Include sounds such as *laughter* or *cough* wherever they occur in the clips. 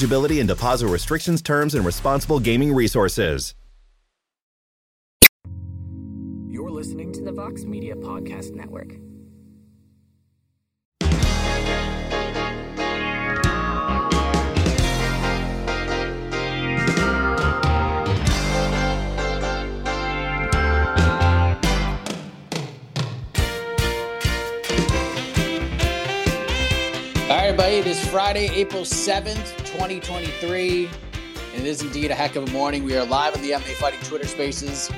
eligibility and deposit restrictions, terms, and responsible gaming resources. You're listening to the Vox Media Podcast Network. All right, everybody. It is Friday, April 7th, 2023. And it is indeed a heck of a morning. We are live on the MMA Fighting Twitter Spaces.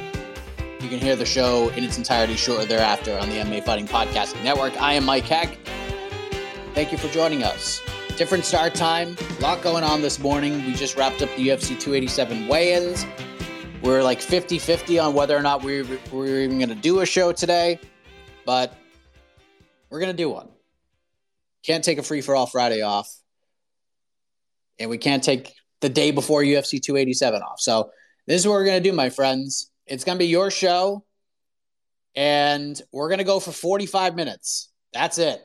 You can hear the show in its entirety shortly thereafter on the MMA Fighting Podcasting Network. I am Mike Heck. Thank you for joining us. Different start time, a lot going on this morning. We just wrapped up the UFC 287 weigh ins. We're like 50 50 on whether or not we're, we're even going to do a show today, but we're going to do one. Can't take a free for all Friday off. And we can't take the day before UFC 287 off. So this is what we're going to do, my friends. It's going to be your show. And we're going to go for 45 minutes. That's it.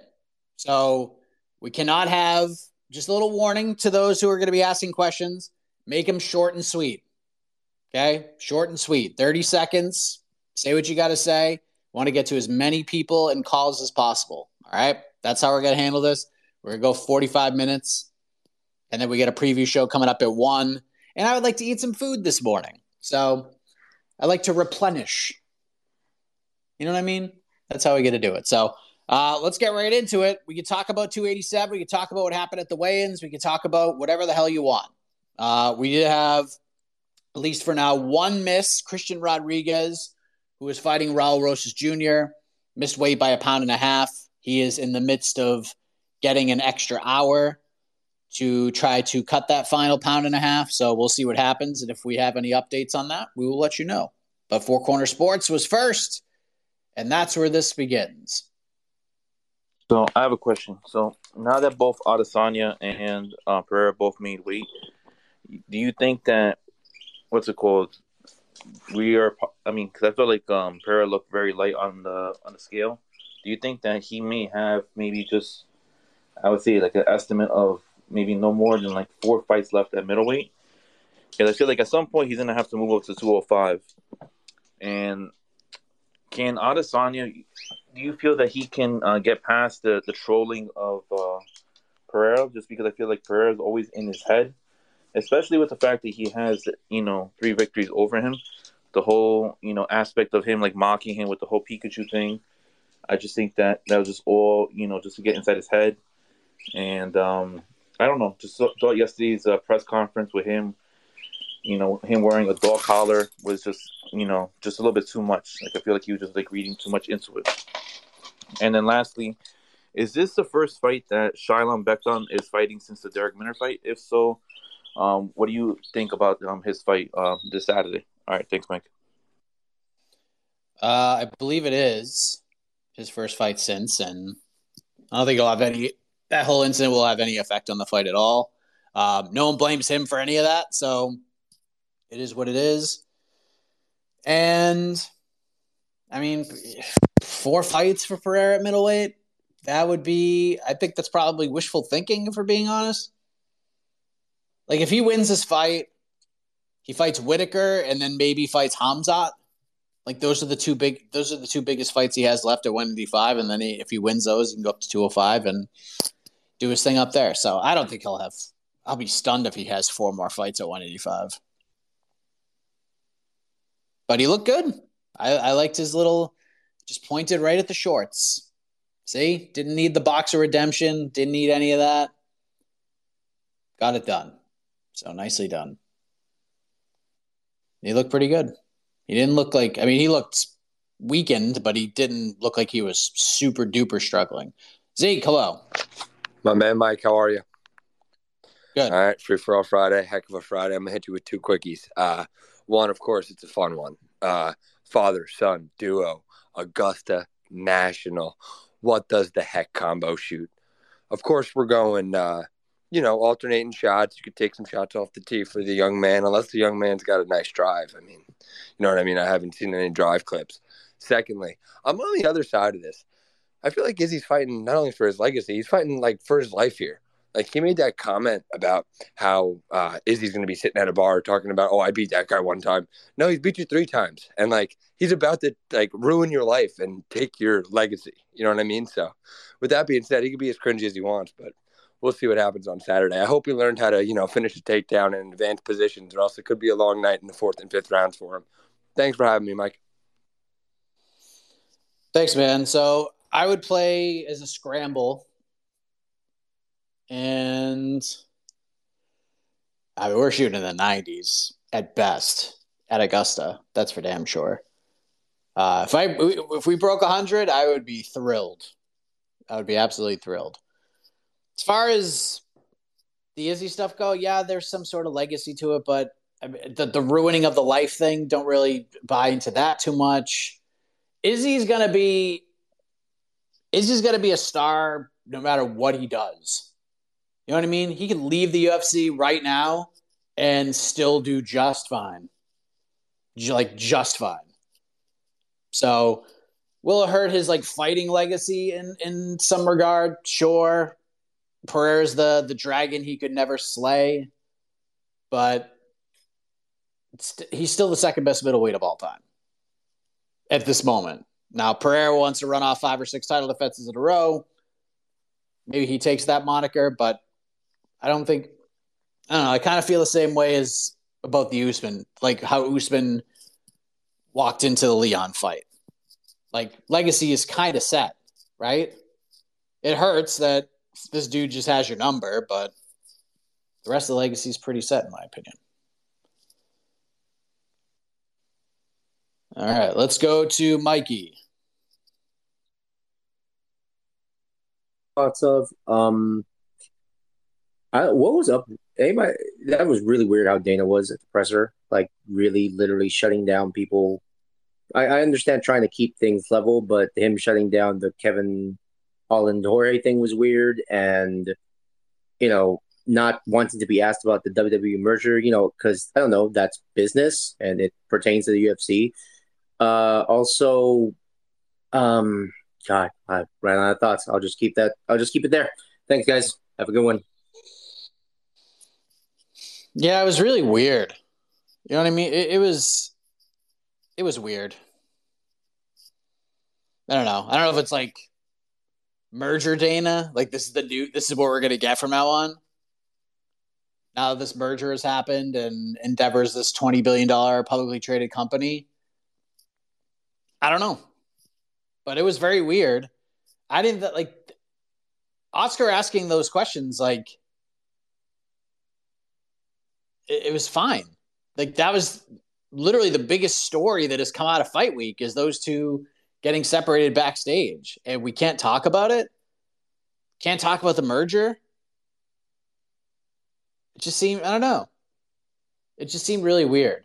So we cannot have just a little warning to those who are going to be asking questions. Make them short and sweet. Okay? Short and sweet. 30 seconds. Say what you got to say. Want to get to as many people and calls as possible. All right? That's how we're going to handle this. We're going to go 45 minutes. And then we get a preview show coming up at 1. And I would like to eat some food this morning. So I like to replenish. You know what I mean? That's how we get to do it. So uh, let's get right into it. We could talk about 287. We could talk about what happened at the weigh ins. We could talk about whatever the hell you want. Uh, we did have, at least for now, one miss Christian Rodriguez, who was fighting Raul Rosas Jr., missed weight by a pound and a half. He is in the midst of getting an extra hour to try to cut that final pound and a half. So we'll see what happens. And if we have any updates on that, we will let you know. But Four Corner Sports was first, and that's where this begins. So I have a question. So now that both Adesanya and uh, Pereira both made weight, do you think that what's it called? We are. I mean, because I feel like um, Pereira looked very light on the on the scale. Do you think that he may have maybe just, I would say, like an estimate of maybe no more than like four fights left at middleweight? Because I feel like at some point he's gonna have to move up to 205. And can Adesanya? Do you feel that he can uh, get past the, the trolling of uh, Pereira? Just because I feel like Pereira is always in his head, especially with the fact that he has you know three victories over him. The whole you know aspect of him like mocking him with the whole Pikachu thing. I just think that that was just all you know just to get inside his head, and um, I don't know. Just thought yesterday's uh, press conference with him, you know, him wearing a dog collar was just you know just a little bit too much. Like I feel like he was just like reading too much into it. And then lastly, is this the first fight that Shylon Becton is fighting since the Darrick Minner fight? If so, um, what do you think about um, his fight uh, this Saturday? All right, thanks, Mike. Uh, I believe it is his first fight since, and I don't think he'll have any. That whole incident will have any effect on the fight at all. Um, no one blames him for any of that, so it is what it is. And I mean, four fights for Pereira at middleweight. That would be. I think that's probably wishful thinking, if we're being honest. Like if he wins this fight, he fights Whitaker and then maybe fights Khamzat. Like those are the two big. Those are the two biggest fights he has left at 185, and then he, if he wins those, he can go up to 205 and do his thing up there. So I don't think he'll have I'll be stunned if he has four more fights at 185. But he looked good. I, I liked his little, just pointed right at the shorts. See, didn't need the boxer redemption, didn't need any of that. Got it done. So nicely done. He looked pretty good. He didn't look like, I mean, he looked weakened, but he didn't look like he was super duper struggling. Zeke, hello. My man, Mike, how are you? Good. All right, free for all Friday, heck of a Friday. I'm gonna hit you with two quickies. Uh, one, of course, it's a fun one. Uh, father son duo, Augusta National. What does the heck combo shoot? Of course, we're going. Uh, you know, alternating shots. You could take some shots off the tee for the young man, unless the young man's got a nice drive. I mean, you know what I mean? I haven't seen any drive clips. Secondly, I'm on the other side of this. I feel like Izzy's fighting not only for his legacy, he's fighting like for his life here. Like he made that comment about how uh, Izzy's going to be sitting at a bar talking about, oh, I beat that guy one time. No, he's beat you three times, and like he's about to like ruin your life and take your legacy. You know what I mean? So, with that being said, he can be as cringy as he wants, but we'll see what happens on Saturday. I hope he learned how to you know finish the takedown in advanced positions, or else it could be a long night in the fourth and fifth rounds for him. Thanks for having me, Mike. Thanks, man. So I would play as a scramble and I mean, we're shooting in the 90s at best at Augusta. That's for damn sure. Uh, if I if we broke 100, I would be thrilled. I would be absolutely thrilled. As far as the Izzy stuff go, yeah, there's some sort of legacy to it, but I mean, the the ruining of the life thing, don't really buy into that too much. Izzy's gonna be Izzy's gonna be a star no matter what he does. You know what I mean? He can leave the UFC right now and still do just fine. Like just fine. So will it hurt his like fighting legacy in in some regard? Sure. Pereira's the the dragon he could never slay, but he's still the second best middleweight of all time at this moment. Now Pereira wants to run off five or six title defenses in a row. Maybe he takes that moniker, but I don't think I don't know. I kind of feel the same way as about the Usman, like how Usman walked into the Leon fight. Like legacy is kind of set, right? It hurts that this dude just has your number, but the rest of the legacy is pretty set, in my opinion. All right, let's go to Mikey. Thoughts of um, I, what was up? Anybody that was really weird how Dana was at the presser, like really, literally shutting down people. I, I understand trying to keep things level, but him shutting down the Kevin Holland Jorge thing was weird, and you know, not wanting to be asked about the WWE merger, you know, because I don't know, that's business and it pertains to the UFC. Uh, also, um, God, I ran out of thoughts. I'll just keep that. I'll just keep it there. Thanks, guys. Have a good one. Yeah, it was really weird. You know what I mean? It, it was, it was weird. I don't know. I don't know if it's like merger Dana. Like this is the new. This is what we're gonna get from now on. Now that this merger has happened and Endeavor's this twenty billion dollar publicly traded company. I don't know, but it was very weird. I didn't like Oscar asking those questions. Like it, it was fine. Like that was literally the biggest story that has come out of Fight Week is those two getting separated backstage, and we can't talk about it. Can't talk about the merger. It just seemed I don't know. It just seemed really weird.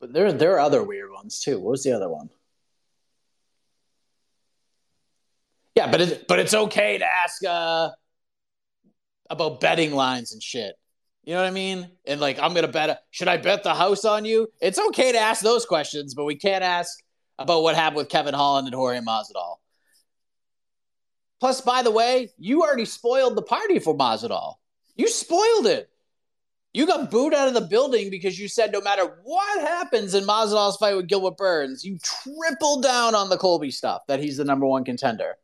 But there there are other weird ones too. What was the other one? Yeah, but it, but it's okay to ask uh, about betting lines and shit. You know what I mean? And like, I'm gonna bet. should I bet the house on you? It's okay to ask those questions, but we can't ask about what happened with Kevin Holland and Jorge Masvidal. Plus, by the way, you already spoiled the party for Masvidal. You spoiled it. You got booed out of the building because you said no matter what happens in Masvidal's fight with Gilbert Burns, you triple down on the Colby stuff that he's the number one contender.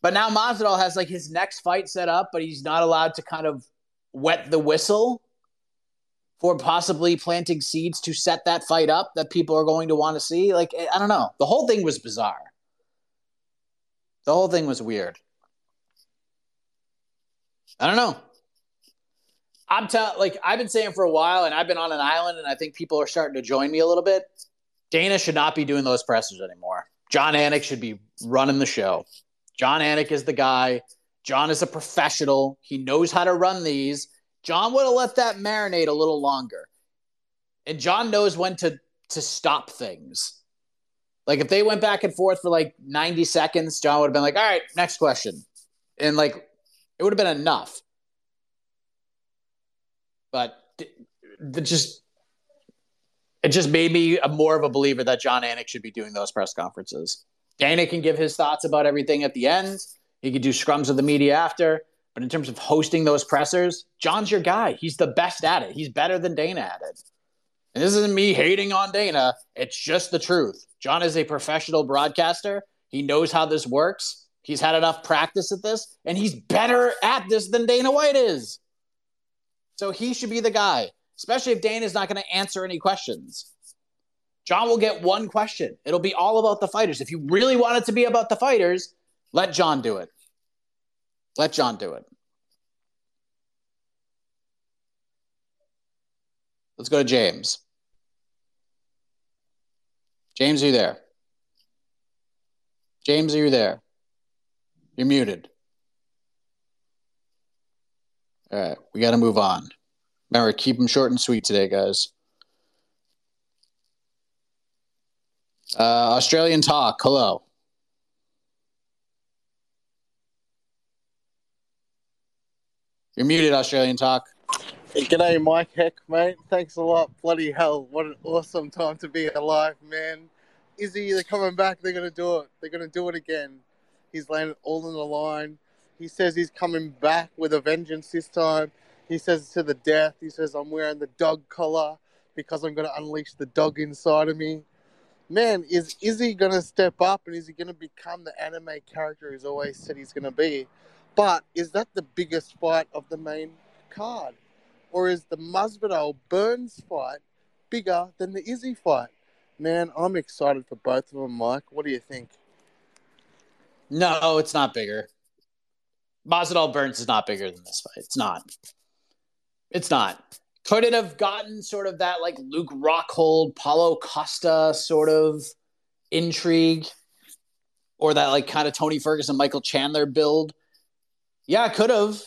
But now Masvidal has like his next fight set up, but he's not allowed to kind of wet the whistle for possibly planting seeds to set that fight up that people are going to want to see. Like eh, I don't know. The whole thing was bizarre. The whole thing was weird. I don't know. I'm telling, like I've been saying for a while, and I've been on an island, and I think people are starting to join me a little bit. Dana should not be doing those pressers anymore. Jon Anik should be running the show. Jon Anik is the guy. Jon is a professional. He knows how to run these. Jon would have let that marinate a little longer. And Jon knows when to to stop things. Like if they went back and forth for like 90 seconds, Jon would have been like, all right, next question. And like it would have been enough. But the just it just made me a more of a believer that Jon Anik should be doing those press conferences. Dana can give his thoughts about everything at the end. He could do scrums of the media after. But in terms of hosting those pressers, Jon's your guy. He's the best at it. He's better than Dana at it. And this isn't me hating on Dana. It's just the truth. Jon is a professional broadcaster. He knows how this works. He's had enough practice at this, and he's better at this than Dana White is. So he should be the guy, especially if Dana's not going to answer any questions. Jon will get one question. It'll be all about the fighters. If you really want it to be about the fighters, let Jon do it. Let Jon do it. Let's go to James. James, are you there? James, are you there? You're muted. All right, we got to move on. Remember, keep them short and sweet today, guys. Uh, Australian talk. Hello. You're muted, Australian talk. Hey, g'day, Mike Heck, mate. Thanks a lot. Bloody hell, what an awesome time to be alive, man. Izzy, they're coming back. They're to do it. They're to do it again. He's landed all in the line. He says he's coming back with a vengeance this time. He says to the death. He says, I'm wearing the dog collar because I'm going to unleash the dog inside of me. Man, is Izzy going to step up and is he going to become the anime character he's always said he's going to be? But is that the biggest fight of the main card? Or is the Masvidal Burns fight bigger than the Izzy fight? Man, I'm excited for both of them, Mike. What do you think? No, it's not bigger. Masvidal Burns is not bigger than this fight. It's not. It's not. Could it have gotten sort of that like Luke Rockhold, Paulo Costa sort of intrigue, or that like kind of Tony Ferguson, Michael Chandler build? Yeah, could have,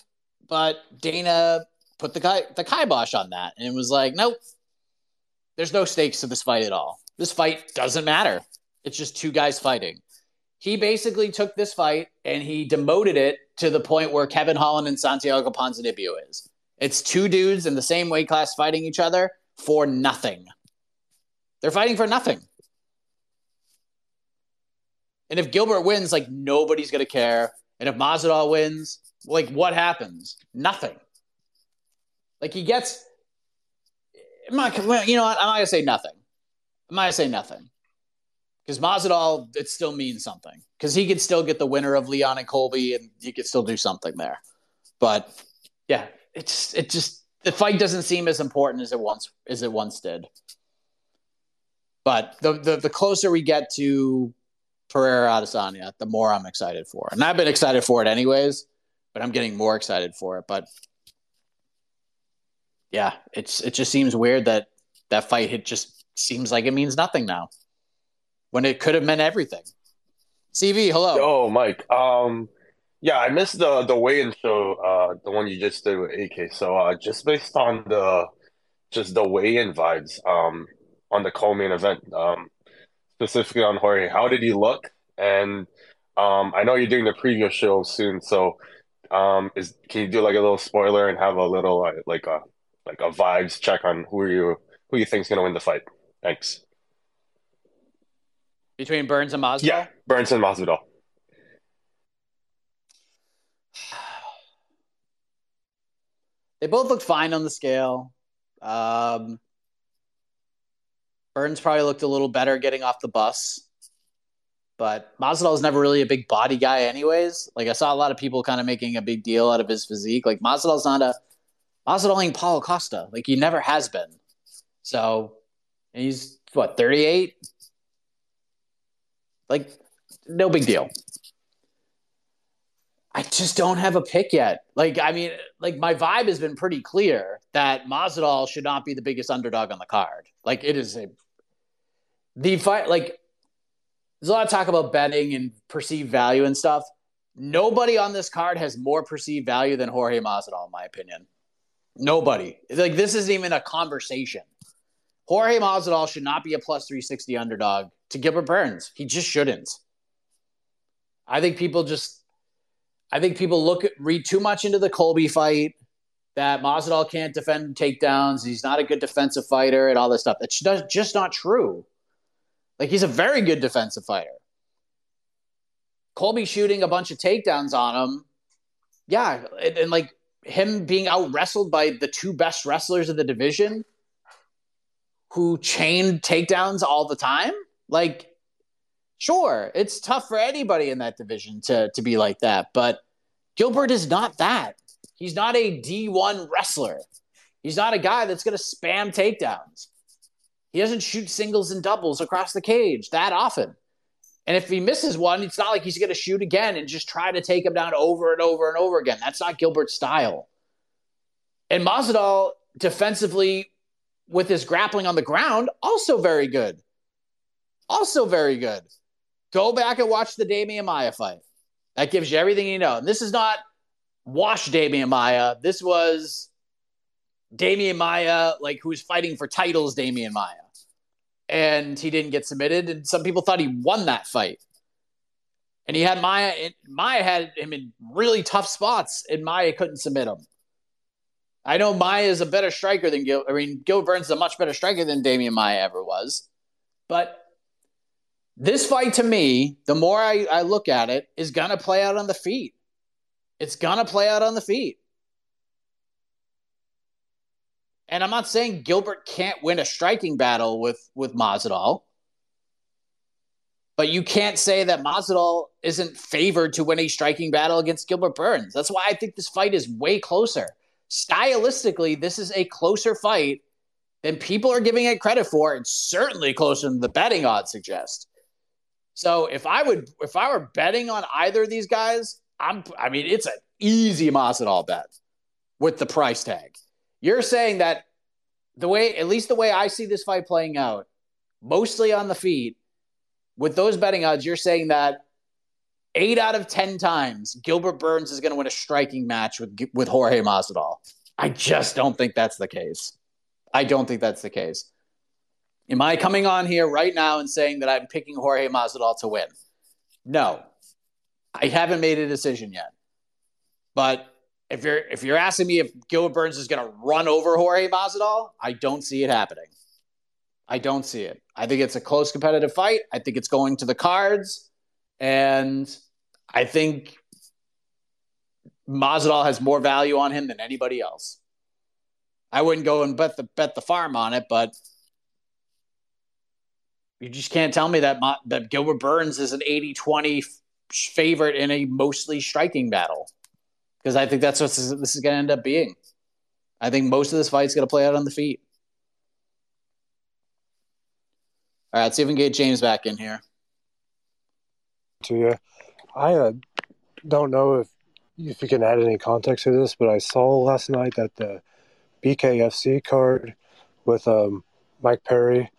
but Dana put the guy the kibosh on that, and it was like, nope. There's no stakes to this fight at all. This fight doesn't matter. It's just two guys fighting. He basically took this fight and he demoted it to the point where Kevin Holland and Santiago Ponzinibbio is. It's two dudes in the same weight class fighting each other for nothing. They're fighting for nothing. And if Gilbert wins, like nobody's gonna care. And if Masvidal wins, like what happens? Nothing. Like he gets. Not, you know what? I'm not gonna say nothing. I'm not gonna say nothing because Masvidal it still means something because he could still get the winner of Leon and Colby, and he could still do something there. But yeah, it's it just the fight doesn't seem as important as it once as it once did. But the the, the closer we get to Pereira Adesanya, the more I'm excited for, and I've been excited for it anyways. But I'm getting more excited for it. But yeah, it's it just seems weird that that fight it just seems like it means nothing now when it could have meant everything. CV, hello. Oh, Mike. Um, yeah, I missed the the weigh-in show, uh, the one you just did with AK. So, uh, just based on the just the weigh-in vibes, um, on the co-main event, um, specifically on Jorge, how did he look? And um, I know you're doing the preview show soon, so um, is can you do like a little spoiler and have a little uh, like a like a vibes check on who are you who you think's gonna win the fight? Thanks. Between Burns and Masvidal? Yeah, Burns and Masvidal. *sighs* They both looked fine on the scale. Um, Burns probably looked a little better getting off the bus. but Masvidal is never really a big body guy, anyways. Like I saw a lot of people kind of making a big deal out of his physique. Like Masvidal's not a Masvidal ain't Paulo Costa. Like he never has been. So he's what thirty eight. Like no big deal. I just don't have a pick yet. Like, I mean, like my vibe has been pretty clear that Masvidal should not be the biggest underdog on the card. Like, it is a the fight. Like, there's a lot of talk about betting and perceived value and stuff. Nobody on this card has more perceived value than Jorge Masvidal, in my opinion. Nobody. Like, this isn't even a conversation. Jorge Masvidal should not be a plus 360 underdog to Gilbert Burns. He just shouldn't. I think people just I think people look at, read too much into the Colby fight that Masvidal can't defend takedowns. He's not a good defensive fighter and all this stuff. That's just, just not true. Like he's a very good defensive fighter. Colby shooting a bunch of takedowns on him. Yeah, and, and like him being out wrestled by the two best wrestlers of the division who chained takedowns all the time. Like Sure, it's tough for anybody in that division to to be like that, but Gilbert is not that. He's not a D1 wrestler. He's not a guy that's going to spam takedowns. He doesn't shoot singles and doubles across the cage that often. And if he misses one, it's not like he's going to shoot again and just try to take him down over and over and over again. That's not Gilbert's style. And Masvidal defensively with his grappling on the ground also very good. Also very good. Go back and watch the Demian Maia fight. That gives you everything you know. And this is not wash Demian Maia. This was Demian Maia, like who was fighting for titles, Demian Maia. And he didn't get submitted. And some people thought he won that fight. And he had Maia, Maya had him in really tough spots, and Maia couldn't submit him. I know Maia is a better striker than Gil. I mean, Gil Burns is a much better striker than Demian Maia ever was. But this fight to me, the more I, I look at it, is going to play out on the feet. It's going to play out on the feet. And I'm not saying Gilbert can't win a striking battle with, with Masvidal, but you can't say that Masvidal isn't favored to win a striking battle against Gilbert Burns. That's why I think this fight is way closer. Stylistically, this is a closer fight than people are giving it credit for, and certainly closer than the betting odds suggest. So if I would, if I were betting on either of these guys, I'm, I mean, it's an easy Masvidal bet with the price tag. You're saying that the way, at least the way I see this fight playing out, mostly on the feet, with those betting odds, you're saying that eight out of ten times Gilbert Burns is going to win a striking match with with Jorge Masvidal. I just don't think that's the case. I don't think that's the case. Am I coming on here right now and saying that I'm picking Jorge Masvidal to win? No, I haven't made a decision yet. But if you're if you're asking me if Gilbert Burns is going to run over Jorge Masvidal, I don't see it happening. I don't see it. I think it's a close competitive fight. I think it's going to the cards, and I think Masvidal has more value on him than anybody else. I wouldn't go and bet the bet the farm on it, but you just can't tell me that that Gilbert Burns is an 80-20 favorite in a mostly striking battle because I think that's what this is, is going to end up being. I think most of this fight's going to play out on the feet. All right, let's see if we can get James back in here. To you, I uh, don't know if if you can add any context to this, but I saw last night that the BKFC card with um, Mike Perry,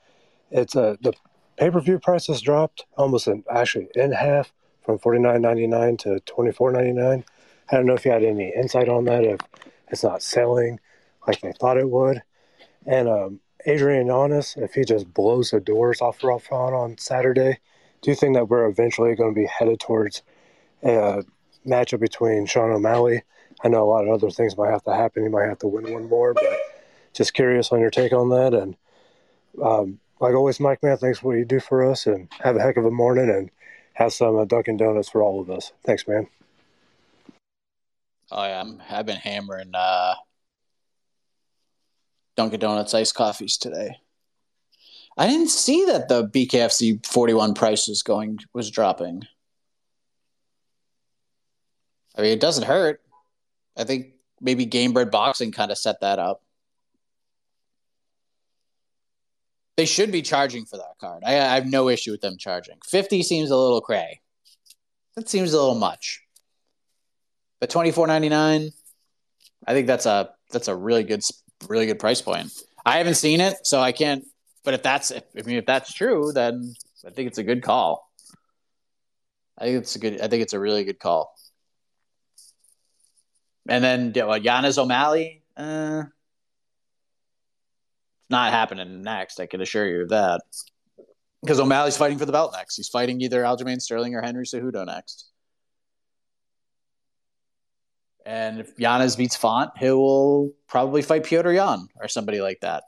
it's a uh, the pay per view prices dropped almost in, actually in half from forty nine ninety nine to twenty four ninety nine. I don't know if you had any insight on that. If it's not selling like they thought it would, and um, Adrian Yanez, if he just blows the doors off Rafa on Saturday, do you think that we're eventually going to be headed towards a matchup between Sean O'Malley? I know a lot of other things might have to happen. He might have to win one more, but just curious on your take on that. And um, like always, Mike, man, thanks for what you do for us, and have a heck of a morning, and have some uh, Dunkin' Donuts for all of us. Thanks, man. Oh yeah, I'm, I've been hammering uh, Dunkin' Donuts iced coffees today. I didn't see that the BKFC 41 price was going was dropping. I mean, it doesn't hurt. I think maybe Gamebred Boxing kind of set that up. They should be charging for that card. I, I have no issue with them charging. 50 seems a little cray. That seems a little much. But 24.99, I think that's a that's a really good really good price point. I haven't seen it, so I can't but if that's if, I mean if that's true, then I think it's a good call. I think it's a good I think it's a really good call. And then what, Yanez O'Malley, uh, not happening next. I can assure you of that. Because O'Malley's fighting for the belt next. He's fighting either Aljamain Sterling or Henry Cejudo next. And if Yanez beats Font, he will probably fight Petr Yan or somebody like that,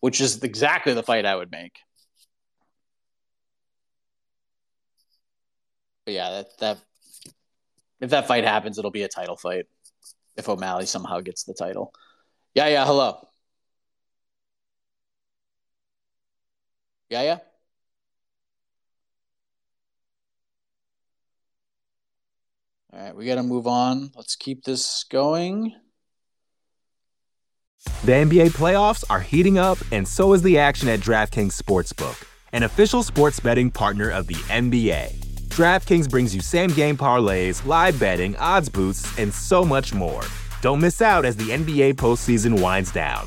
which is exactly the fight I would make. But yeah, that, that if that fight happens, it'll be a title fight. If O'Malley somehow gets the title. Yeah, yeah, hello. Yeah, yeah. All right, we got to move on. Let's keep this going. The NBA playoffs are heating up, and so is the action at DraftKings Sportsbook, an official sports betting partner of the NBA. DraftKings brings you same game parlays, live betting, odds boosts, and so much more. Don't miss out as the NBA postseason winds down.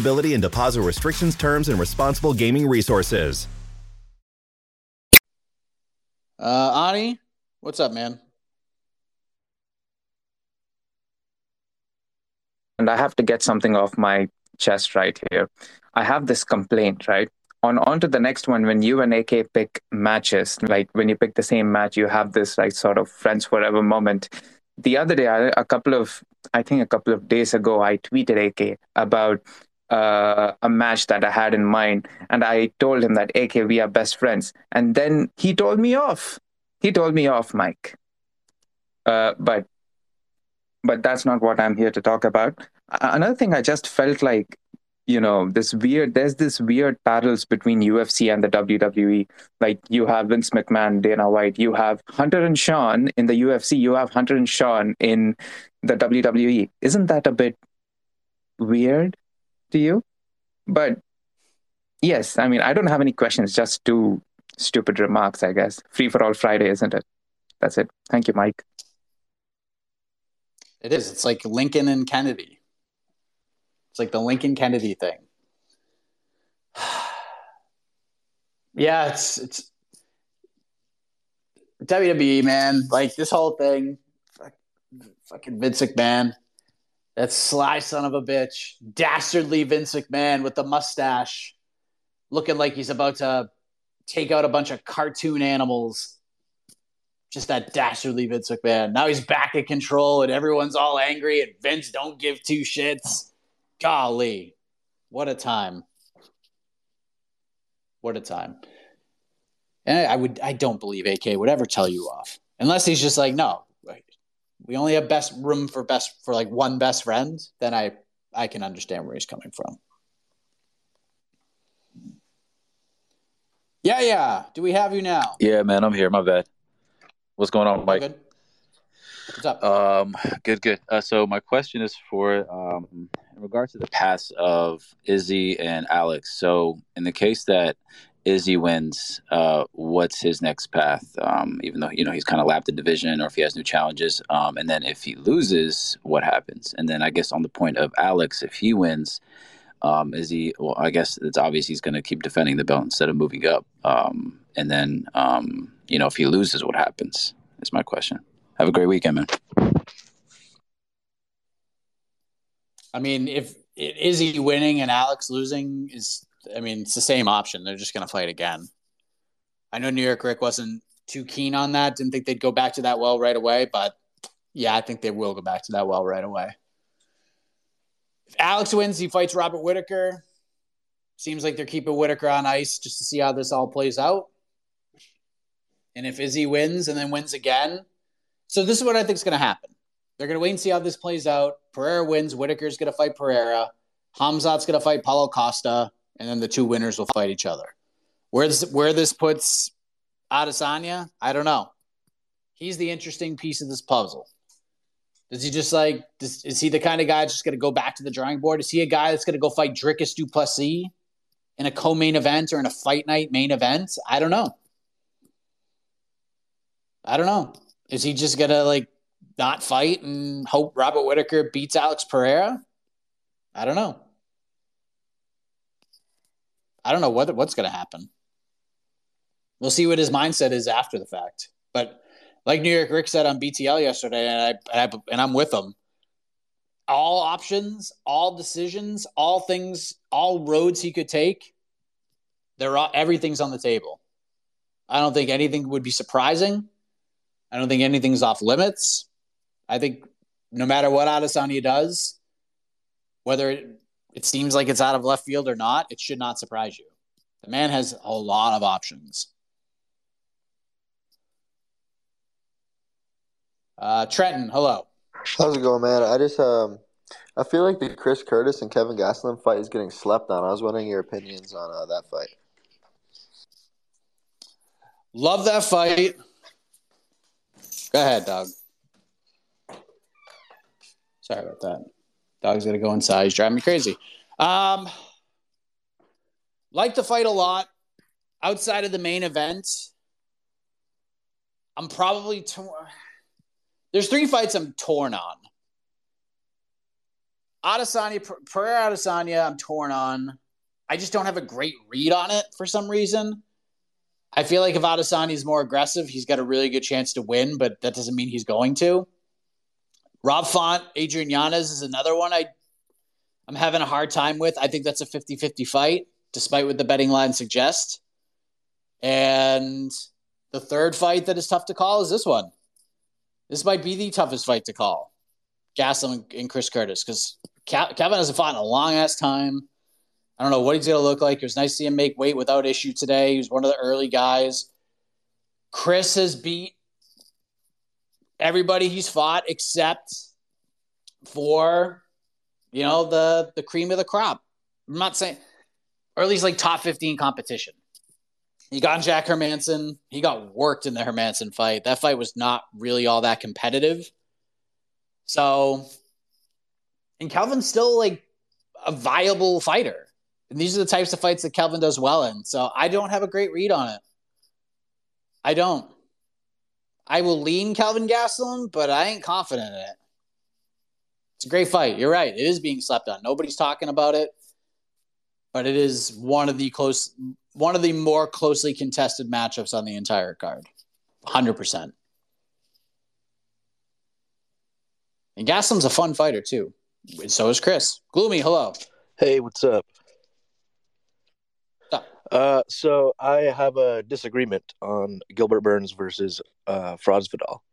eligibility and deposit restrictions, terms, and responsible gaming resources. Uh, Ani, what's up, man? And I have to get something off my chest right here. I have this complaint, right? On on to the next one. When you and AK pick matches, like when you pick the same match, you have this like sort of friends forever moment. The other day, I, a couple of I think a couple of days ago, I tweeted AK about uh, a match that I had in mind. And I told him that, AK, we are best friends. And then he told me off. He told me off, Mike. Uh, but but that's not what I'm here to talk about. Another thing I just felt like, you know, this weird, there's this weird parallels between UFC and the WWE. Like you have Vince McMahon, Dana White, you have Hunter and Sean in the UFC, you have Hunter and Sean in the WWE. Isn't that a bit weird? To you. But yes, I mean, I don't have any questions, just two stupid remarks, I guess. Free for all Friday, isn't it? That's it. Thank you, Mike. It is. It's like Lincoln and Kennedy. It's like the Lincoln Kennedy thing. *sighs* yeah, it's it's WWE man. Like this whole thing, fucking Vince McMahon. That sly son of a bitch, dastardly Vince McMahon with the mustache, looking like he's about to take out a bunch of cartoon animals. Just that dastardly Vince McMahon. Now he's back in control and everyone's all angry and Vince don't give two shits. Golly, what a time. What a time. And I would I don't believe AK would ever tell you off. Unless he's just like, no, we only have best room for best for like one best friend, then I I can understand where he's coming from. Yeah, yeah. Do we have you now? Yeah, man, I'm here. My bad. What's going on, Mike? Good. What's up? Um, good, good. Uh, so my question is for um, in regards to the pass of Izzy and Alex. So in the case that Izzy wins, uh, what's his next path? Um, even though you know he's kind of lapped the division, or if he has new challenges, um, and then if he loses, what happens? And then I guess on the point of Alex, if he wins, um, is he? Well, I guess it's obvious he's going to keep defending the belt instead of moving up. Um, and then um, you know if he loses, what happens? Is my question. Have a great weekend, man. I mean, if Izzy winning and Alex losing is, I mean, it's the same option. They're just going to fight again. I know New York Rick wasn't too keen on that. Didn't think they'd go back to that well right away, but yeah, I think they will go back to that well right away. If Alex wins, he fights Robert Whitaker. Seems like they're keeping Whitaker on ice just to see how this all plays out. And if Izzy wins and then wins again, so this is what I think is going to happen. They're going to wait and see how this plays out. Pereira wins. Whitaker's going to fight Pereira. Khamzat's going to fight Paulo Costa, and then the two winners will fight each other. Where this where this puts Adesanya, I don't know. He's the interesting piece of this puzzle. Does he just like does, is he the kind of guy that's just going to go back to the drawing board? Is he a guy that's going to go fight Dricus du Plessis in a co-main event or in a fight night main event? I don't know. I don't know. Is he just gonna like not fight and hope Robert Whitaker beats Alex Pereira? I don't know. I don't know what what's gonna happen. We'll see what his mindset is after the fact. But like New York Rick said on BTL yesterday, and I, and, I, and I'm with him. All options, all decisions, all things, all roads he could take. There, are everything's on the table. I don't think anything would be surprising. I don't think anything's off limits. I think no matter what Adesanya does, whether it, it seems like it's out of left field or not, it should not surprise you. The man has a lot of options. Uh, Trenton, hello. How's it going, man? I just um, I feel like the Chris Curtis and Kelvin Gastelum fight is getting slept on. I was wondering your opinions on uh, that fight. Love that fight. Go ahead, dog. Sorry about that. Dog's gonna go inside. He's driving me crazy. Um, like the fight a lot. Outside of the main event, I'm probably torn. There's three fights I'm torn on. Adesanya, Pereira Adesanya, I'm torn on. I just don't have a great read on it for some reason. I feel like if Adesanya is more aggressive, he's got a really good chance to win, but that doesn't mean he's going to. Rob Font, Adrian Yanez is another one I I'm having a hard time with. I think that's a 50-50 fight, despite what the betting line suggests. And the third fight that is tough to call is this one. This might be the toughest fight to call. Gastelum and Chris Curtis, because Kelvin hasn't fought in a long ass time. I don't know what he's going to look like. It was nice to see him make weight without issue today. He was one of the early guys. Chris has beat everybody he's fought except for, you know, the the cream of the crop. I'm not saying, or at least like top 15 competition. He got Jack Hermansson. He got worked in the Hermansson fight. That fight was not really all that competitive. So, and Kelvin's still like a viable fighter. And these are the types of fights that Kelvin does well in. So I don't have a great read on it. I don't. I will lean Kelvin Gastelum, but I ain't confident in it. It's a great fight. You're right. It is being slept on. Nobody's talking about it, but it is one of the close, one of the more closely contested matchups on the entire card. Hundred percent. And Gastelum's a fun fighter too. And so is Chris. Gloomy, hello. Hey, what's up? Uh, so I have a disagreement on Gilbert Burns versus uh, Vidal.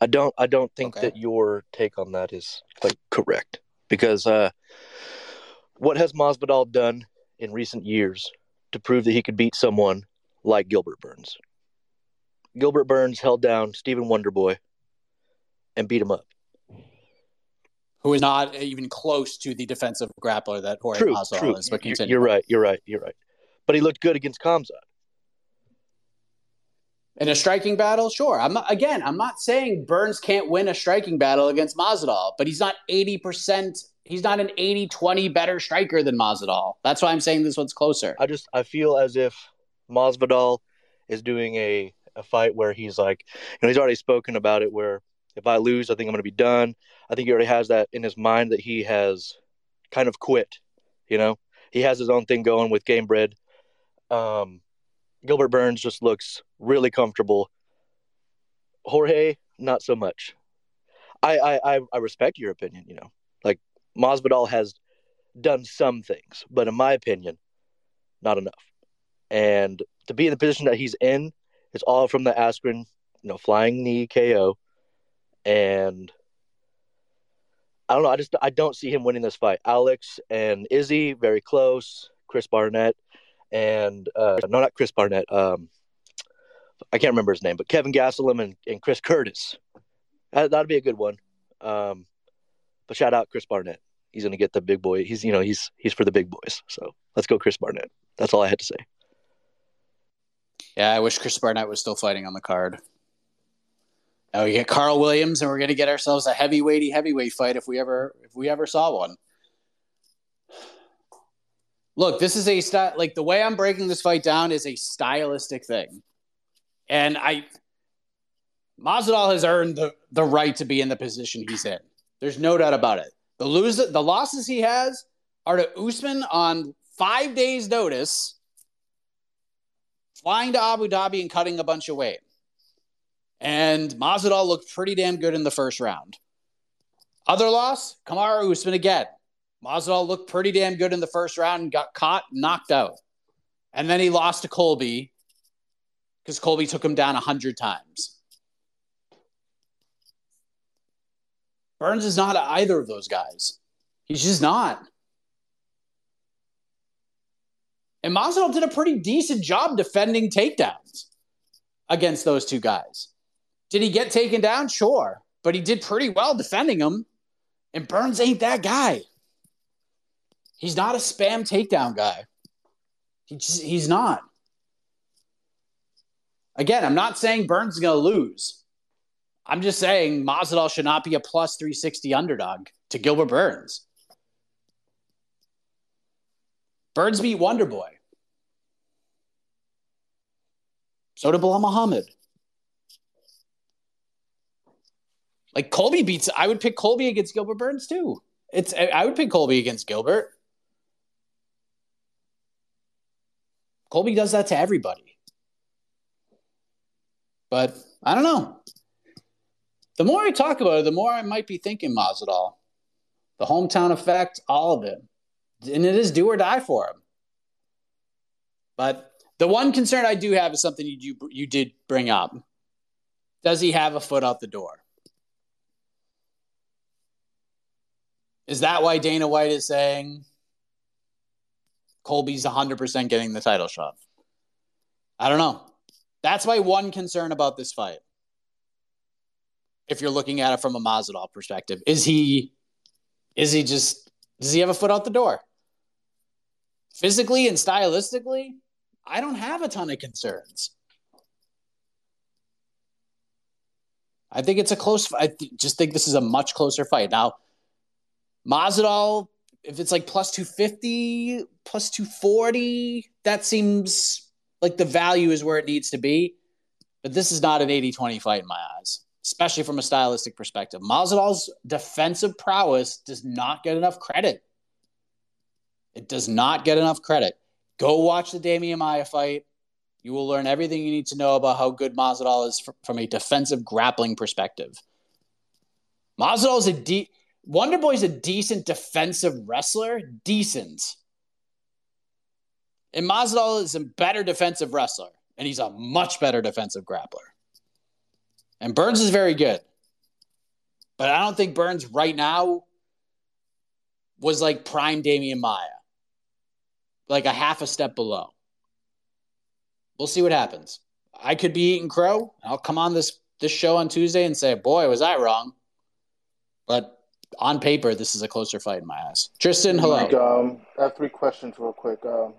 I don't. I don't think okay. that your take on that is like correct because uh, what has Masvidal done in recent years to prove that he could beat someone like Gilbert Burns? Gilbert Burns held down Stephen Wonderboy and beat him up who is not even close to the defensive grappler that Jorge true, Masvidal true. is. But continue. You're right. You're right. You're right. But he looked good against Khamzat. In a striking battle, sure. I'm not, again. I'm not saying Burns can't win a striking battle against Masvidal, but he's not 80 percent he's not an 80-20 better striker than Masvidal. That's why I'm saying this one's closer. I just I feel as if Masvidal is doing a a fight where he's like, you know, he's already spoken about it. Where if I lose, I think I'm going to be done. I think he already has that in his mind that he has kind of quit. You know, he has his own thing going with Gamebred. Um, Gilbert Burns just looks really comfortable. Jorge, not so much. I I I respect your opinion. You know, like Masvidal has done some things, but in my opinion, not enough. And to be in the position that he's in, it's all from the Askren, you know, flying knee KO. And I don't know. I just I don't see him winning this fight. Alex and Izzy very close. Chris Barnett and uh, no, not Chris Barnett. Um, I can't remember his name, but Kelvin Gastelum and, and Chris Curtis. That, that'd be a good one. Um, but shout out Chris Barnett. He's gonna get the big boy. He's you know he's he's for the big boys. So let's go, Chris Barnett. That's all I had to say. Yeah, I wish Chris Barnett was still fighting on the card. Now we get Karl Williams, and we're gonna get ourselves a heavyweighty heavyweight fight if we ever if we ever saw one. Look, this is a st- like the way I'm breaking this fight down is a stylistic thing, and I Masvidal has earned the, the right to be in the position he's in. There's no doubt about it. The lose the losses he has are to Usman on five days' notice, flying to Abu Dhabi and cutting a bunch of weight. And Masvidal looked pretty damn good in the first round. Other loss, Kamaru Usman again. Masvidal looked pretty damn good in the first round and got caught, knocked out. And then he lost to Colby because Colby took him down 100 times. Burns is not either of those guys. He's just not. And Masvidal did a pretty decent job defending takedowns against those two guys. Did he get taken down? Sure. But he did pretty well defending them. And Burns ain't that guy. He's not a spam takedown guy. He just, he's not. Again, I'm not saying Burns is going to lose. I'm just saying Masvidal should not be a plus 360 underdog to Gilbert Burns. Burns beat Wonder Boy. So did Belal Muhammad. Like Colby beats, I would pick Colby against Gilbert Burns too. It's I would pick Colby against Gilbert. Colby does that to everybody. But I don't know. The more I talk about it, the more I might be thinking Masvidal. The hometown effect, all of it. And it is do or die for him. But the one concern I do have is something you, you did bring up. Does he have a foot out the door? Is that why Dana White is saying Colby's 100% getting the title shot? I don't know. That's my one concern about this fight. If you're looking at it from a Masvidal perspective, is he is he just does he have a foot out the door? Physically and stylistically, I don't have a ton of concerns. I think it's a close. I th- just think this is a much closer fight. Now, Masvidal, if it's like plus 250, plus 240, that seems like the value is where it needs to be. But this is not an 80 20 fight in my eyes, especially from a stylistic perspective. Masvidal's defensive prowess does not get enough credit. It does not get enough credit. Go watch the Demian Maia fight. You will learn everything you need to know about how good Masvidal is from a defensive grappling perspective. Masvidal is a deep. Wonder Boy's a decent defensive wrestler, decent. And Masvidal is a better defensive wrestler, and he's a much better defensive grappler. And Burns is very good. But I don't think Burns right now was like prime Demian Maia, Like a half a step below. We'll see what happens. I could be eating crow. I'll come on this this show on Tuesday and say, "Boy, was I wrong." But on paper, this is a closer fight in my eyes. Tristan, hello. Um, I have three questions real quick. Um,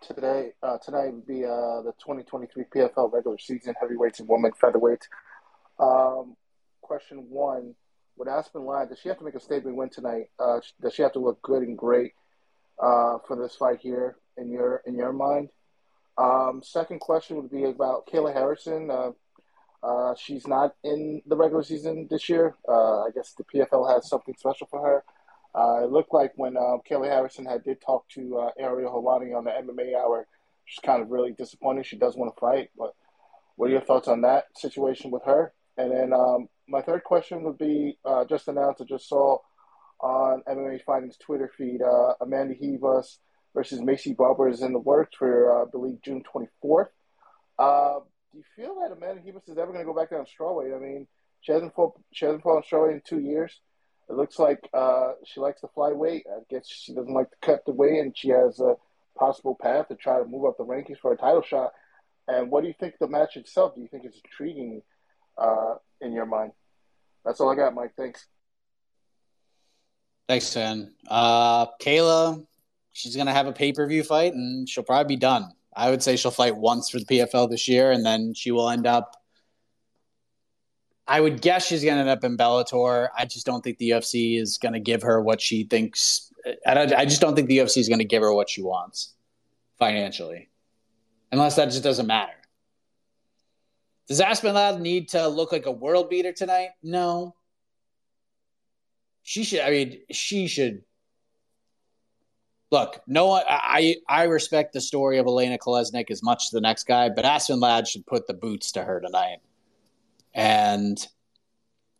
today, uh, tonight would be uh, the 2023 PFL regular season heavyweights and women featherweight. Um, question one: with Aspen Ladd, does she have to make a statement win tonight? Uh, does she have to look good and great uh, for this fight here in your in your mind? Um, second question would be about Kayla Harrison. Uh, she's not in the regular season this year. Uh, I guess the PFL has something special for her. Uh, it looked like when uh, Kayla Harrison had did talk to uh, Ariel Helwani on the MMA Hour, she's kind of really disappointed. She does want to fight, but what are your thoughts on that situation with her? And then um, my third question would be uh, just announced. I just saw on MMA Fighting's Twitter feed uh, Amanda Ribas versus Maycee Barber is in the works for uh, I believe June 24th. Do you feel that Amanda Ribas is ever going to go back down strawweight? I mean, she hasn't fought she hasn't fought strawweight in two years. It looks like uh, she likes to fly weight. I guess she doesn't like to cut the weight, and she has a possible path to try to move up the rankings for a title shot. And what do you think the match itself? Do you think it's intriguing uh, in your mind? That's all I got, Mike. Thanks. Thanks, man. Uh, Kayla, she's gonna have a pay per view fight, and she'll probably be done. I would say she'll fight once for the PFL this year, and then she will end up. I would guess she's going to end up in Bellator. I just don't think the UFC is going to give her what she thinks. I, just don't think the UFC is going to give her what she wants financially, unless that just doesn't matter. Does Aspen Ladd need to look like a world beater tonight? No. She should. I mean, she should look, no one, I, I respect the story of Olena Kolesnyk as much as the next guy, but Aspen Ladd should put the boots to her tonight. And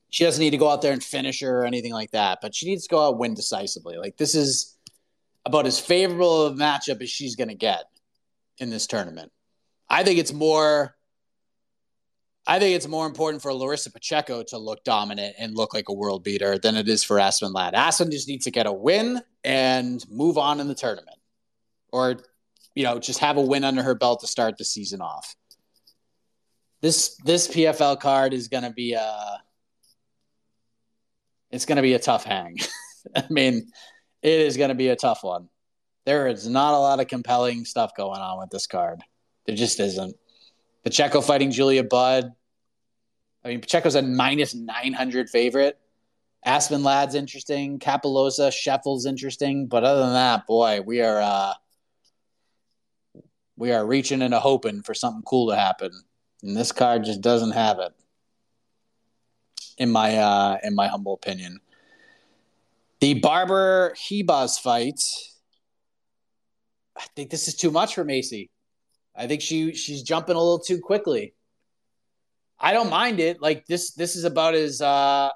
she doesn't need to go out there and finish her or anything like that, but she needs to go out and win decisively. Like this is about as favorable a matchup as she's going to get in this tournament. I think it's more I think it's more important for Larissa Pacheco to look dominant and look like a world beater than it is for Aspen Ladd. Aspen just needs to get a win and move on in the tournament, or you know, just have a win under her belt to start the season off. This this PFL card is going to be a it's going to be a tough hang. *laughs* I mean, it is going to be a tough one. There is not a lot of compelling stuff going on with this card. There just isn't. Pacheco fighting Julia Budd. I mean, Pacheco's a minus 900 favorite. Aspen Ladd's interesting. Cappelozza, Scheffel's interesting. But other than that, boy, we are uh, we are reaching and hoping for something cool to happen. And this card just doesn't have it. In my uh, in my humble opinion. The Barber Ribas fight. I think this is too much for Maycee. I think she she's jumping a little too quickly. I don't mind it. Like this this is about as uh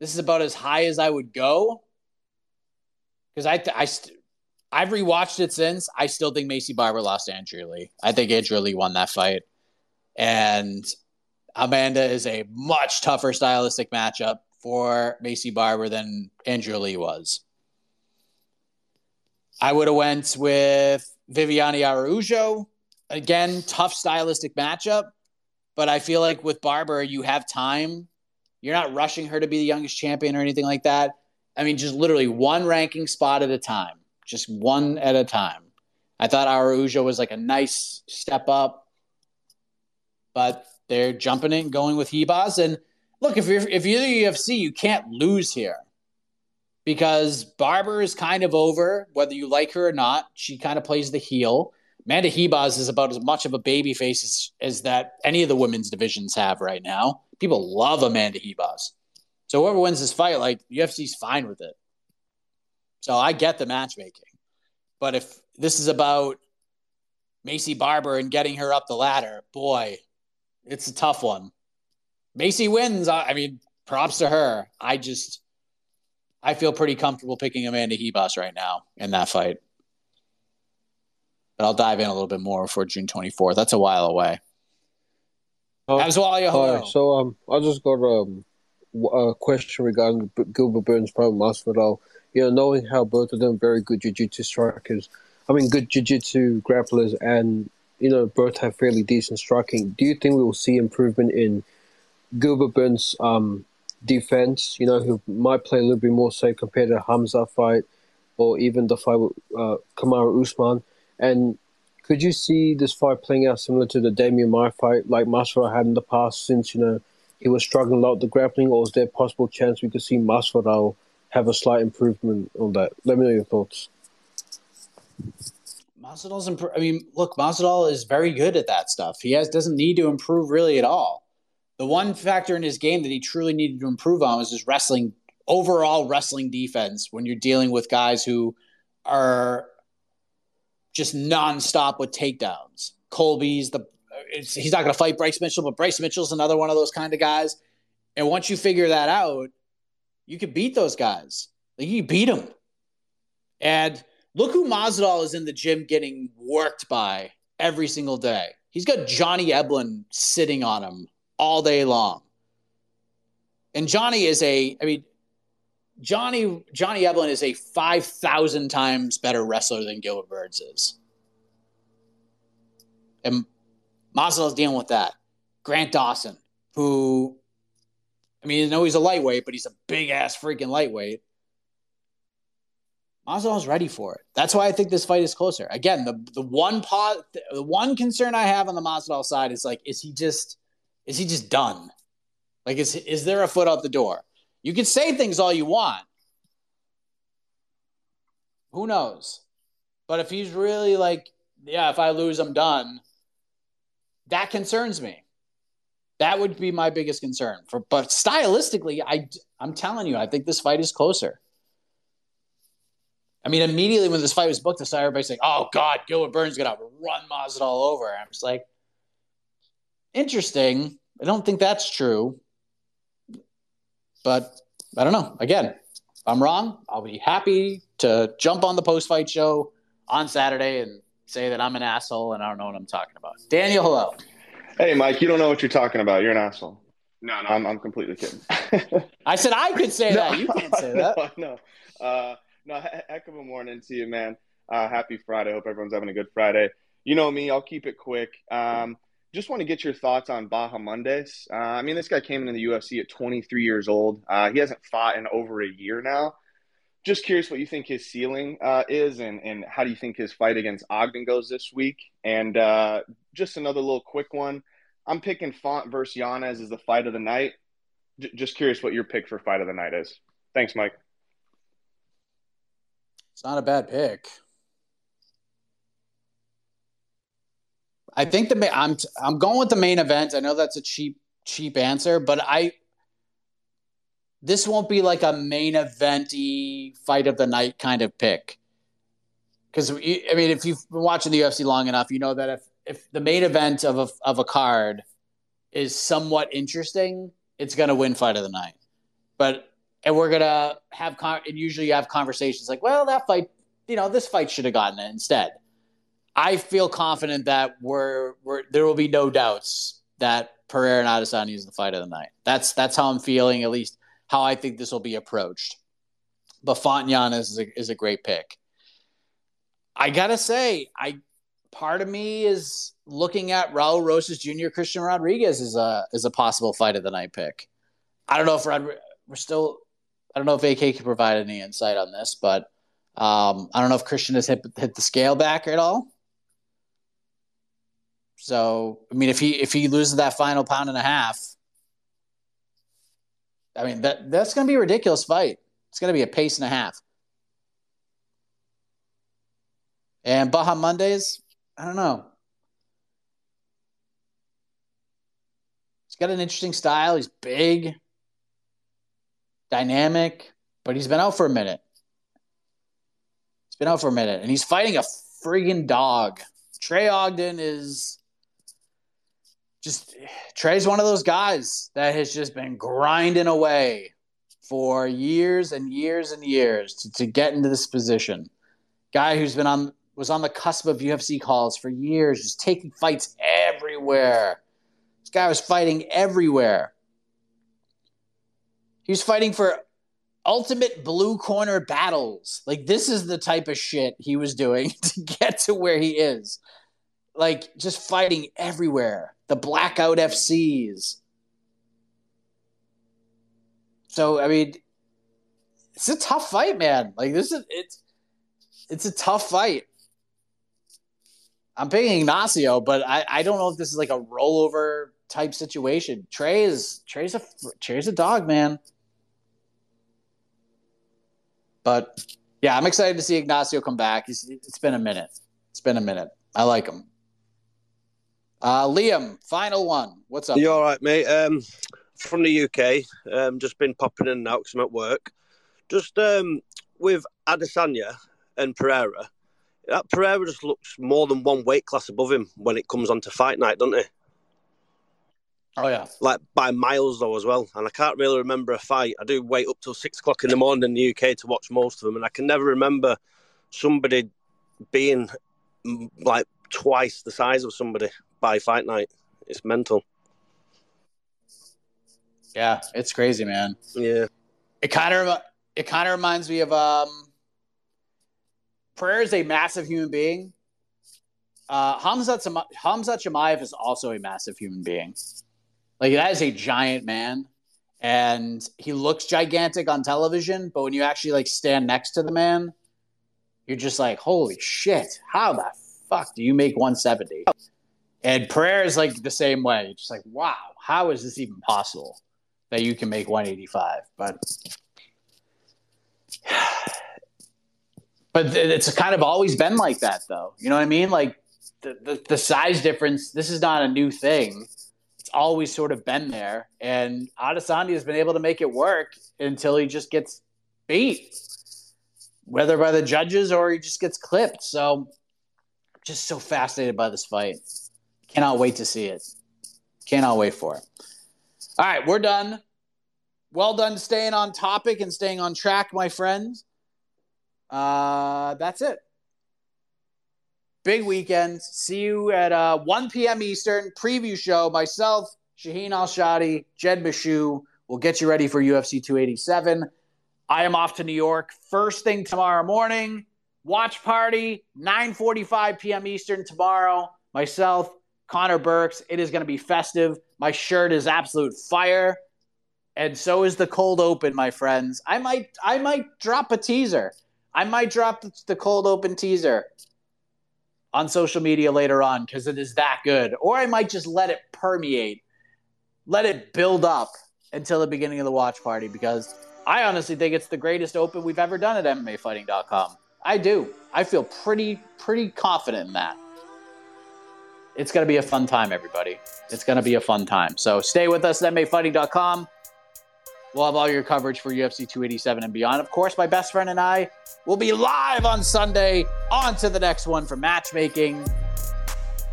this is about as high as I would go. Cuz I I st- I've rewatched it since. I still think Maycee Barber lost to Andrea Lee. I think Andrea Lee won that fight. And Amanda is a much tougher stylistic matchup for Maycee Barber than Andrea Lee was. I would have went with Viviane Araujo. Again, tough stylistic matchup, but I feel like with Barber, you have time. You're not rushing her to be the youngest champion or anything like that. I mean, just literally one ranking spot at a time, just one at a time. I thought Araujo was like a nice step up, but they're jumping in, going with Ribas. And look, if you're if you're the UFC, you can't lose here because Barber is kind of over, whether you like her or not. She kind of plays the heel. Amanda Ribas is about as much of a baby face as, as that any of the women's divisions have right now. People love Amanda Ribas. So whoever wins this fight, like UFC's fine with it. So I get the matchmaking. But if this is about Maycee Barber and getting her up the ladder, boy, it's a tough one. Maycee wins. I mean, props to her. I just I feel pretty comfortable picking Amanda Ribas right now in that fight. But I'll dive in a little bit more for June 24th. That's a while away. Uh, As well, hello. so um, I just got um, a question regarding Gilbert Burns, Pro Masvidal. You know, knowing how both of them very good jiu-jitsu strikers, I mean, good jiu-jitsu grapplers, and you know, both have fairly decent striking. Do you think we will see improvement in Gilbert Burns' um, defense, you know, who might play a little bit more safe compared to Khamzat fight or even the fight with uh, Kamaru Usman. And could you see this fight playing out similar to the Demian Maia fight like Masvidal had in the past since, you know, he was struggling a lot with the grappling, or is there a possible chance we could see Masvidal have a slight improvement on that? Let me know your thoughts. Masvidal's imp- I mean, look, Masvidal is very good at that stuff. He has doesn't need to improve really at all. The one factor in his game that he truly needed to improve on was his wrestling overall wrestling defense when you're dealing with guys who are just nonstop with takedowns. Colby's the he's not going to fight Bryce Mitchell, but Bryce Mitchell's another one of those kind of guys. And once you figure that out, you can beat those guys. Like you beat them. And look who Masvidal is in the gym getting worked by every single day. He's got Johnny Eblen sitting on him all day long. And Johnny is a, I mean, Johnny Johnny Eblen is a five thousand times better wrestler than Gilbert Burns is, and is dealing with that. Grant Dawson, who, I mean, I know he's a lightweight, but he's a big ass freaking lightweight. is ready for it. That's why I think this fight is closer. Again, the the one pause, the one concern I have on the Masvidal side is like, is he just, is he just done? Like, is is there a foot out the door? You can say things all you want. Who knows? But if he's really like, yeah, if I lose, I'm done, that concerns me. That would be my biggest concern. For but stylistically, I I'm telling you, I think this fight is closer. I mean, immediately when this fight was booked, I saw everybody saying, "Oh God, Gilbert Burns gonna run Masvidal all over." I'm just like, interesting. I don't think that's true. But I don't know. Again, if I'm wrong, I'll be happy to jump on the post fight show on Saturday and say that I'm an asshole and I don't know what I'm talking about. Daniel, hello. Hey, Mike, you don't know what you're talking about. You're an asshole. No, no, I'm, I'm completely kidding. *laughs* I said I could say *laughs* no, that. You can't say *laughs* no, that. No, uh, no, heck of a morning to you, man. Uh, happy Friday. Hope everyone's having a good Friday. You know me, I'll keep it quick. Um, just want to get your thoughts on Bahamondes. Uh, I mean, this guy came into the UFC at 23 years old. Uh, he hasn't fought in over a year now. Just curious what you think his ceiling uh, is, and, and how do you think his fight against Ogden goes this week? And uh, just another little quick one. I'm picking Font versus Yanez as the fight of the night. J- just curious what your pick for fight of the night is. Thanks, Mike. It's not a bad pick. I think the I'm I'm going with the main event. I know that's a cheap cheap answer, but I this won't be like a main eventy fight of the night kind of pick. Because I mean, if you've been watching the UFC long enough, you know that if if the main event of a of a card is somewhat interesting, it's going to win fight of the night. But and we're gonna have con- and usually you have conversations like, well, that fight, you know, this fight should have gotten it instead. I feel confident that we're, we're there will be no doubts that Pereira and Adesanya is the fight of the night. That's that's how I'm feeling, at least how I think this will be approached. But Fontan is a, is a great pick. I gotta say, I part of me is looking at Raul Rosas Jr. Christian Rodriguez is a is a possible fight of the night pick. I don't know if Rod, we're still. I don't know if AK can provide any insight on this, but um, I don't know if Christian has hit hit the scale back at all. So I mean, if he if he loses that final pound and a half, I mean that that's going to be a ridiculous fight. It's going to be a pace and a half. And Bahamondes, I don't know. He's got an interesting style. He's big, dynamic, but he's been out for a minute. He's been out for a minute, and he's fighting a friggin' dog. Trey Ogden is just Trey's one of those guys that has just been grinding away for years and years and years to, to get into this position. Guy who's been on was on the cusp of UFC calls for years, just taking fights everywhere. This guy was fighting everywhere. He was fighting for ultimate blue corner battles. Like this is the type of shit he was doing *laughs* to get to where he is. Like just fighting everywhere the blackout FCs. So I mean, it's a tough fight, man. Like this is it's it's a tough fight. I'm picking Ignacio, but I, I don't know if this is like a rollover type situation. Trey is Trey's a Trey's a dog, man. But yeah, I'm excited to see Ignacio come back. He's, it's been a minute. It's been a minute. I like him. Uh, Liam, final one. What's up? You all right, mate? Um, from the UK. Um, just been popping in out because I'm at work. Just um, with Adesanya and Pereira, that Pereira just looks more than one weight class above him when it comes on to fight night, doesn't he? Oh yeah, like by miles though as well. And I can't really remember a fight. I do wait up till six o'clock in the morning in the UK to watch most of them, and I can never remember somebody being like twice the size of somebody by fight night. It's mental. Yeah, it's crazy, man. Yeah, it kind of it kind of reminds me of um. Pereira is a massive human being. Uh, Khamzat Khamzat Chimaev is also a massive human being. Like that is a giant man, and he looks gigantic on television, but when you actually like stand next to the man, you're just like, holy shit! How the fuck do you make 170? And Pereira is like the same way. It's just like, wow, how is this even possible that you can make 185? But *sighs* but it's kind of always been like that, though. You know what I mean? Like the, the, the size difference. This is not a new thing It's always sort of been there. And Adesanya has been able to make it work until he just gets beat, whether by the judges or he just gets clipped. So, just so fascinated by this fight. Cannot wait to see it. Cannot wait for it. All right, we're done. Well done staying on topic and staying on track, my friends. Uh, that's it. Big weekend. See you at uh, 1 p.m. Eastern. Preview show. Myself, Shaheen Al-Shatti, Jed Meshew will get you ready for UFC 287. I am off to New York first thing tomorrow morning. Watch party, 9:45 p.m. Eastern tomorrow. Myself, Connor Burks. It is going to be festive. My shirt is absolute fire, and so is the cold open, my friends. I might, I might drop a teaser. I might drop the cold open teaser on social media later on because it is that good. Or I might just let it permeate, let it build up until the beginning of the watch party because I honestly think it's the greatest open we've ever done at MMAfighting.com. I do. I feel pretty, pretty confident in that. It's going to be a fun time, everybody. It's going to be a fun time. So stay with us at MMAfighting.com. We'll have all your coverage for UFC 287 and beyond. Of course, my best friend and I will be live on Sunday. On to the next one for matchmaking.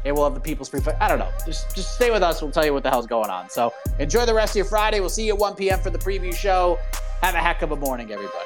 And we'll have the People's Free Fight. I don't know. Just, just stay with us. We'll tell you what the hell's going on. So enjoy the rest of your Friday. We'll see you at 1 p.m. for the preview show. Have a heck of a morning, everybody.